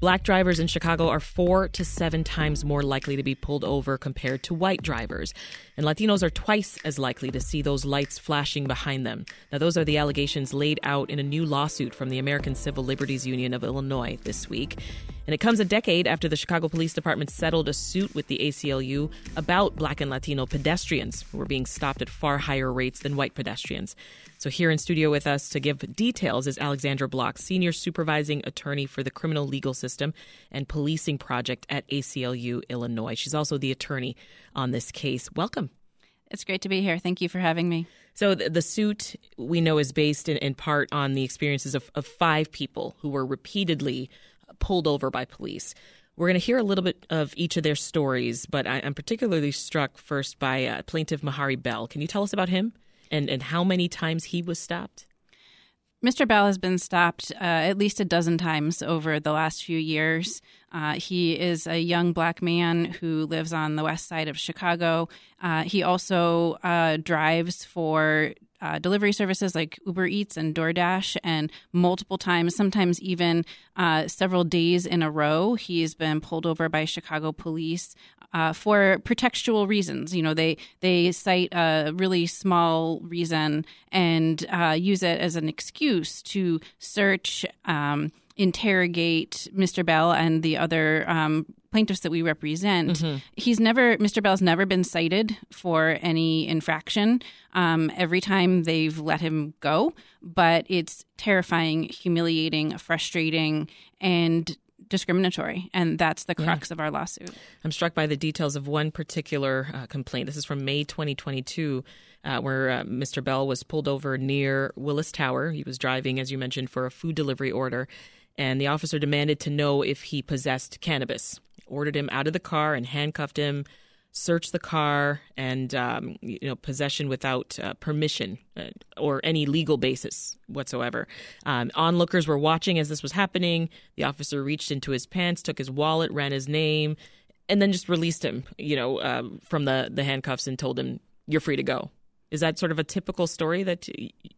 Black drivers in Chicago are four to seven times more likely to be pulled over compared to white drivers. And Latinos are twice as likely to see those lights flashing behind them. Now, those are the allegations laid out in a new lawsuit from the American Civil Liberties Union of Illinois this week. And it comes a decade after the Chicago Police Department settled a suit with the ACLU about black and Latino pedestrians who were being stopped at far higher rates than white pedestrians. So, here in studio with us to give details is Alexandra Block, Senior Supervising Attorney for the Criminal Legal System and Policing Project at ACLU Illinois. She's also the attorney on this case. Welcome. It's great to be here. Thank you for having me. So, the, the suit we know is based in, in part on the experiences of, of five people who were repeatedly pulled over by police. We're going to hear a little bit of each of their stories, but I, am particularly struck first by uh, plaintiff Mahari Bell. Can you tell us about him and, and how many times he was stopped? Mr. Bell has been stopped uh, at least a dozen times over the last few years. Uh, he is a young black man who lives on the west side of Chicago. Uh, he also uh, drives for uh, delivery services like Uber Eats and DoorDash, and multiple times, sometimes even uh, several days in a row, he's been pulled over by Chicago police uh, for pretextual reasons. You know, they they cite a really small reason and uh, use it as an excuse to search. Um, interrogate Mr. Bell and the other um, plaintiffs that we represent. Mm-hmm. He's never, Mr. Bell's never been cited for any infraction. Um, every time they've let him go, but it's terrifying, humiliating, frustrating, and discriminatory, and that's the crux yeah. of our lawsuit. I'm struck by the details of one particular uh, complaint. This is from May 2022. Uh, where uh, Mr. Bell was pulled over near Willis Tower. He was driving, as you mentioned, for a food delivery order and the officer demanded to know if he possessed cannabis. Ordered him out of the car and handcuffed him, searched the car, and um, you know possession without uh, permission uh, or any legal basis whatsoever. Um, onlookers were watching as this was happening. The officer reached into his pants, took his wallet, ran his name, and then just released him. You know, uh, from the the handcuffs and told him, "You're free to go." Is that sort of a typical story that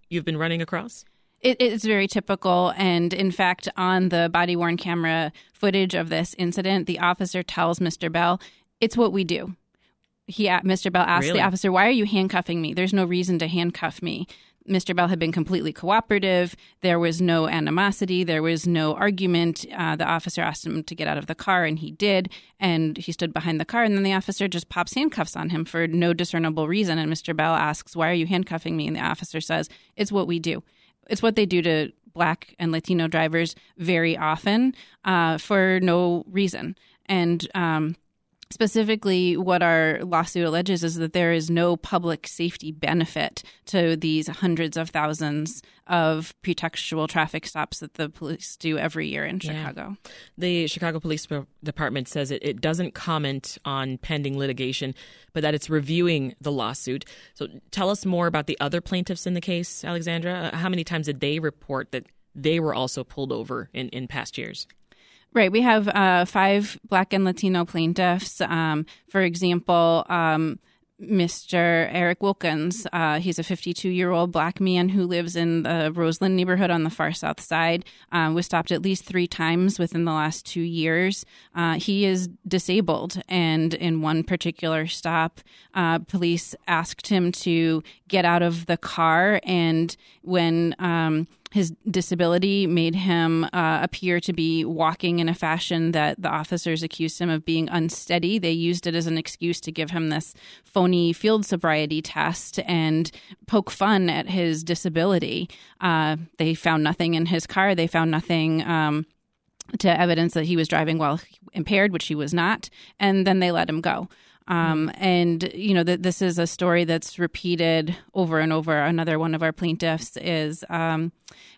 you've been running across? It is very typical. And in fact, on the body worn camera footage of this incident, the officer tells Mr. Bell, it's what we do. He, Mr. Bell asked really? the officer, Why are you handcuffing me? There's no reason to handcuff me. Mr. Bell had been completely cooperative. There was no animosity. There was no argument. Uh, the officer asked him to get out of the car, and he did. And he stood behind the car, and then the officer just pops handcuffs on him for no discernible reason. And Mr. Bell asks, Why are you handcuffing me? And the officer says, It's what we do it's what they do to black and Latino drivers very often uh, for no reason. And um, Specifically, what our lawsuit alleges is that there is no public safety benefit to these hundreds of thousands of pretextual traffic stops that the police do every year in Chicago. Yeah. The Chicago Police Department says it, it doesn't comment on pending litigation, but that it's reviewing the lawsuit. So tell us more about the other plaintiffs in the case, Alexandra. Uh, how many times did they report that they were also pulled over in, in past years? Right. We have uh, five Black and Latino plaintiffs. Um, for example, um, Mr. Eric Wilkins. Uh, he's a 52 year old black man who lives in the Roseland neighborhood on the far south side. Uh, was stopped at least three times within the last two years. Uh, he is disabled, and in one particular stop, uh, police asked him to get out of the car. And when um, his disability made him uh, appear to be walking in a fashion that the officers accused him of being unsteady. They used it as an excuse to give him this phony field sobriety test and poke fun at his disability. Uh, they found nothing in his car. They found nothing. Um, to evidence that he was driving while impaired, which he was not, and then they let him go. Um, and you know that this is a story that's repeated over and over. Another one of our plaintiffs is um,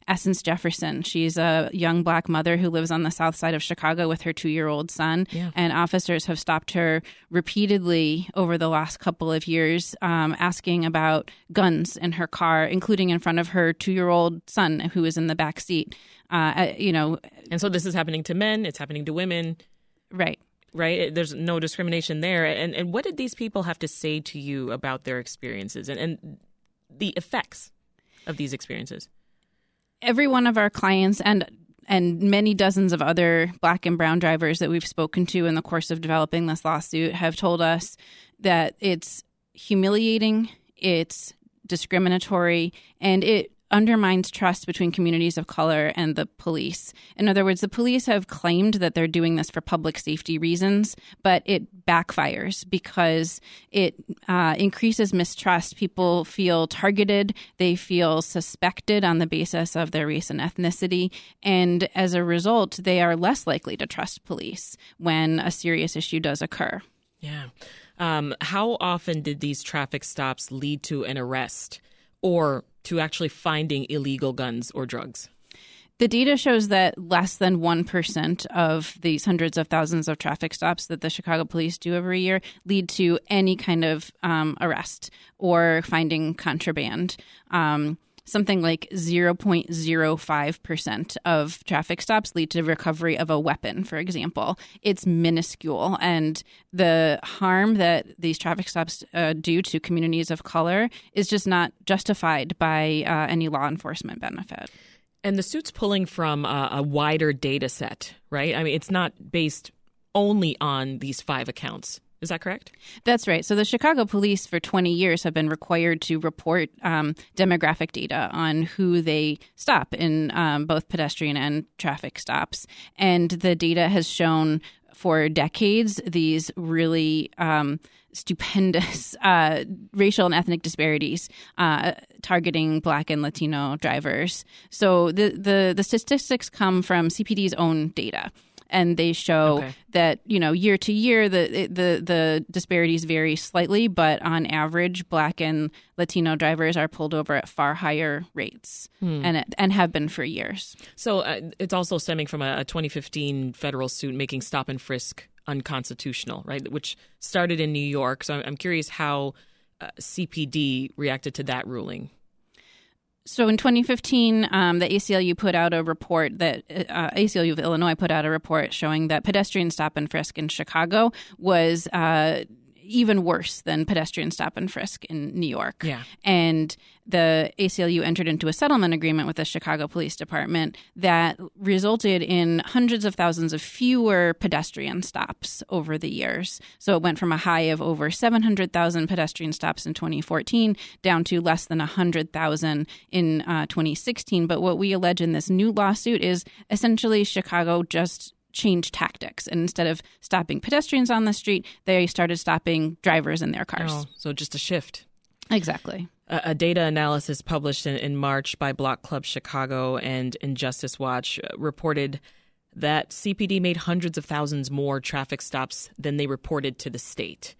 Essence Jefferson. She's a young black mother who lives on the south side of Chicago with her two-year-old son. Yeah. And officers have stopped her repeatedly over the last couple of years, um, asking about guns in her car, including in front of her two-year-old son who is in the back seat. Uh, uh you know, and so this is happening to men. It's happening to women. Right right? There's no discrimination there. And and what did these people have to say to you about their experiences and, and the effects of these experiences? Every one of our clients and and many dozens of other black and brown drivers that we've spoken to in the course of developing this lawsuit have told us that it's humiliating, it's discriminatory, and it undermines trust between communities of color and the police. In other words, the police have claimed that they're doing this for public safety reasons, but it backfires because it uh, increases mistrust. People feel targeted, they feel suspected on the basis of their race and ethnicity, and as a result, they are less likely to trust police when a serious issue does occur. Yeah. Um, how often did these traffic stops lead to an arrest? Or to actually finding illegal guns or drugs? The data shows that less than 1% of these hundreds of thousands of traffic stops that the Chicago police do every year lead to any kind of um, arrest or finding contraband. Um, something like 0.05% of traffic stops lead to recovery of a weapon, for example. It's minuscule. And the harm that these traffic stops uh, do to communities of color is just not justified by uh, any law enforcement benefit. And the suit's pulling from a, a wider data set, right? I mean, it's not based only on these five accounts. Is that correct? That's right. So the Chicago police for 20 years have been required to report um, demographic data on who they stop in um, both pedestrian and traffic stops. And the data has shown for decades these really um, stupendous uh, racial and ethnic disparities uh, targeting Black and Latino drivers. So the, the, the statistics come from CPD's own data and they show okay. that you know year to year the the the disparities vary slightly, but on average, Black and Latino drivers are pulled over at far higher rates, hmm. and and have been for years. So uh, it's also stemming from a, a 2015 federal suit making stop and frisk unconstitutional, right? Which started in New York. So I'm, I'm curious how uh, CPD reacted to that ruling. So in 2015, um, the ACLU put out a report that uh, ACLU of Illinois put out a report showing that pedestrian stop and frisk in Chicago was uh, even worse than pedestrian stop and frisk in New York. Yeah. And the ACLU entered into a settlement agreement with the Chicago Police Department that resulted in hundreds of thousands of fewer pedestrian stops over the years. So it went from a high of over 700,000 pedestrian stops in 2014 down to less than 100,000 in uh, 2016. But what we allege in this new lawsuit is essentially Chicago just change tactics. And instead of stopping pedestrians on the street, they started stopping drivers in their cars. Oh, so just a shift. Exactly. A, a data analysis published in, in, March by Block Club Chicago and Injustice Watch reported that CPD made hundreds of thousands more traffic stops than they reported to the state.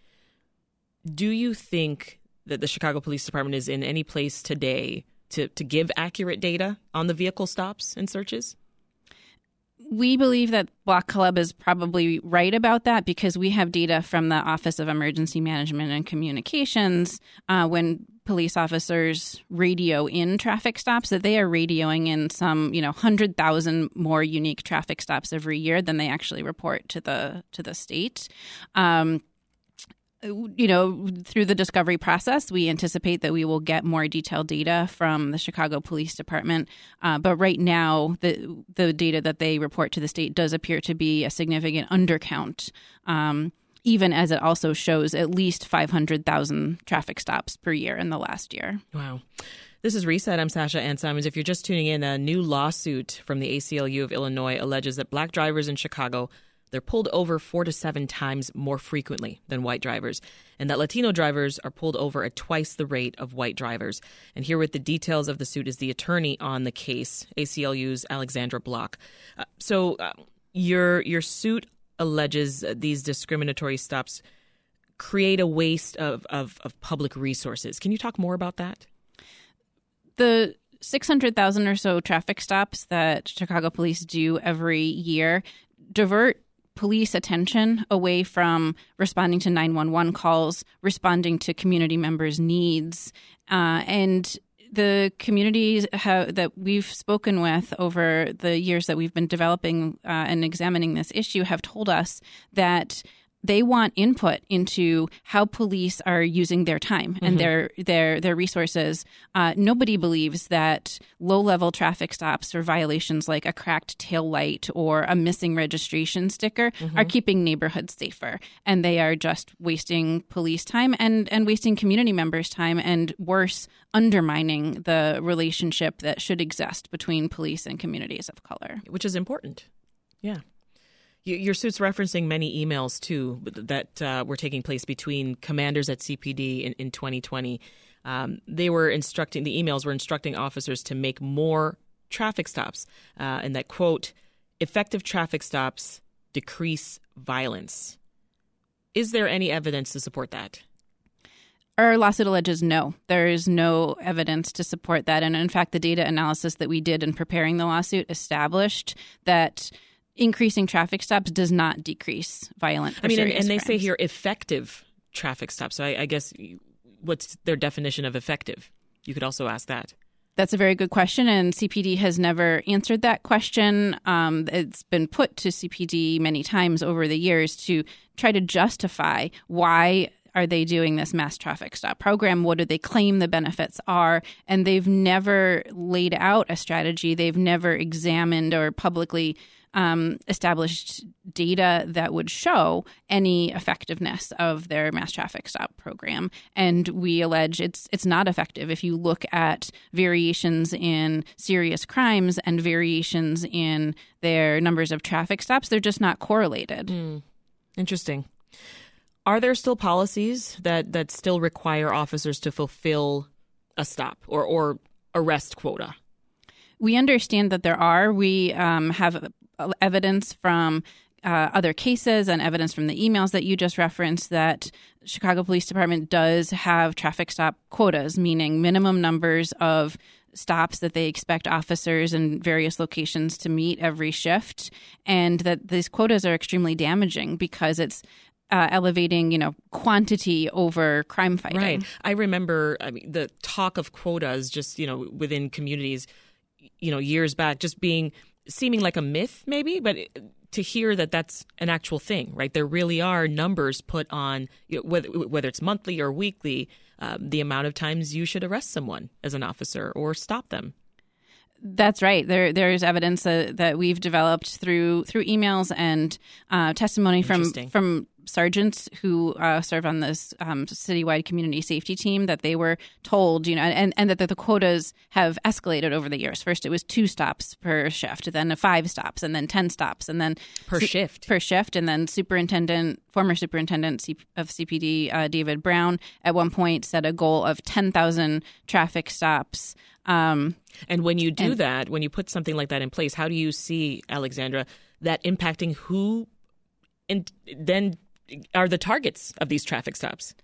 Do you think that the Chicago Police Department is in any place today to, to give accurate data on the vehicle stops and searches? We believe that Block Club is probably right about that because we have data from the Office of Emergency Management and Communications uh, when police officers radio in traffic stops that they are radioing in some you know 100,000 more unique traffic stops every year than they actually report to the to the state. Um, you know, through the discovery process, we anticipate that we will get more detailed data from the Chicago Police Department. Uh, but right now, the the data that they report to the state does appear to be a significant undercount. Um, even as it also shows at least 500,000 traffic stops per year in the last year. Wow. This is Reset. I'm Sasha Ann Simons. If you're just tuning in, a new lawsuit from the ACLU of Illinois alleges that black drivers in Chicago they're pulled over four to seven times more frequently than white drivers, and that Latino drivers are pulled over at twice the rate of white drivers. And here with the details of the suit is the attorney on the case, ACLU's Alexandra Block. Uh, so uh, your your suit alleges these discriminatory stops create a waste of, of, of public resources. Can you talk more about that? The 600,000 or so traffic stops that Chicago police do every year divert police attention away from responding to 911 calls, responding to community members' needs. Uh, and the communities that we've spoken with over the years that we've been developing uh, and examining this issue have told us that they want input into how police are using their time and mm-hmm. their their their resources. Uh, nobody believes that low level traffic stops or violations like a cracked tail light or a missing registration sticker mm-hmm. are keeping neighborhoods safer, and they are just wasting police time and and wasting community members' time, and worse, undermining the relationship that should exist between police and communities of color, which is important. Yeah. Your suit's referencing many emails too that uh, were taking place between commanders at CPD in, in 2020. Um, they were instructing the emails were instructing officers to make more traffic stops, uh, and that quote, effective traffic stops decrease violence. Is there any evidence to support that? Our lawsuit alleges no. There is no evidence to support that. And in fact, the data analysis that we did in preparing the lawsuit established that increasing traffic stops does not decrease violent. I mean, and, and they say here effective traffic stops. So I, I guess what's their definition of effective? You could also ask that. That's a very good question, and CPD has never answered that question. Um, it's been put to CPD many times over the years to try to justify why are they doing this mass traffic stop program? What do they claim the benefits are? And they've never laid out a strategy. They've never examined or publicly um, established data that would show any effectiveness of their mass traffic stop program, and we allege it's it's not effective. If you look at variations in serious crimes and variations in their numbers of traffic stops, they're just not correlated. Mm. Interesting. Are there still policies that that still require officers to fulfill a stop or or arrest quota? We understand that there are. We um, have evidence from uh, other cases and evidence from the emails that you just referenced that Chicago Police Department does have traffic stop quotas, meaning minimum numbers of stops that they expect officers in various locations to meet every shift, and that these quotas are extremely damaging because it's uh, elevating, you know, quantity over crime fighting. Right. I remember I mean, the talk of quotas just, you know, within communities, you know, years back, just being seeming like a myth, maybe, but to hear that that's an actual thing, right? There really are numbers put on, you know, whether, whether it's monthly or weekly, um, the amount of times you should arrest someone as an officer or stop them. That's right. There, there's evidence uh, that we've developed through through emails and uh, testimony from from sergeants who uh, serve on this um, citywide community safety team that they were told, you know, and, and that the, the, quotas have escalated over the years. First, it was two stops per shift, then five stops, and then 10 stops, and then per su- shift. Per shift. And then Superintendent, former Superintendent of CPD, uh, David Brown, at one point set a goal of 10,000 traffic stops. Um, and when you do and, that, when you put something like that in place, how do you see, Alexandra, that impacting who and then are the targets of these traffic stops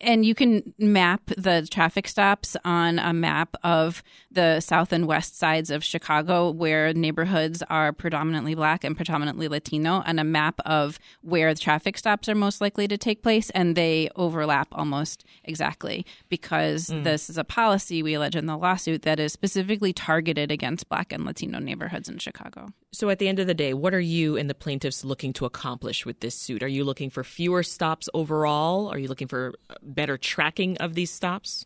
and you can map the traffic stops on a map of the south and west sides of Chicago where neighborhoods are predominantly black and predominantly Latino, and a map of where the traffic stops are most likely to take place, and they overlap almost exactly because mm. this is a policy we allege in the lawsuit that is specifically targeted against black and Latino neighborhoods in Chicago. So, at the end of the day, what are you and the plaintiffs looking to accomplish with this suit? Are you looking for fewer stops overall? Are you looking for better tracking of these stops?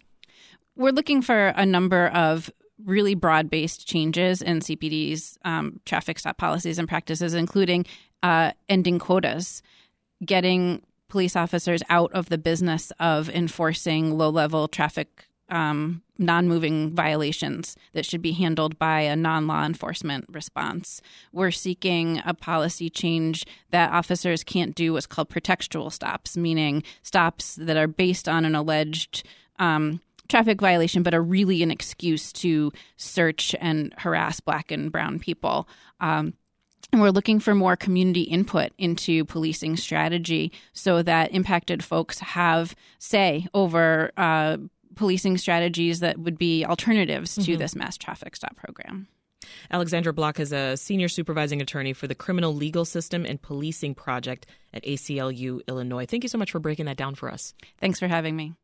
We're looking for a number of really broad based changes in CPD's um, traffic stop policies and practices, including uh, ending quotas, getting police officers out of the business of enforcing low level traffic um, non moving violations that should be handled by a non law enforcement response. We're seeking a policy change that officers can't do what's called pretextual stops, meaning stops that are based on an alleged um, traffic violation, but are really an excuse to search and harass black and brown people. Um, and we're looking for more community input into policing strategy so that impacted folks have say over uh, policing strategies that would be alternatives to mm-hmm. this mass traffic stop program. Alexandra Block is a senior supervising attorney for the Criminal Legal System and Policing Project at ACLU Illinois. Thank you so much for breaking that down for us. Thanks for having me.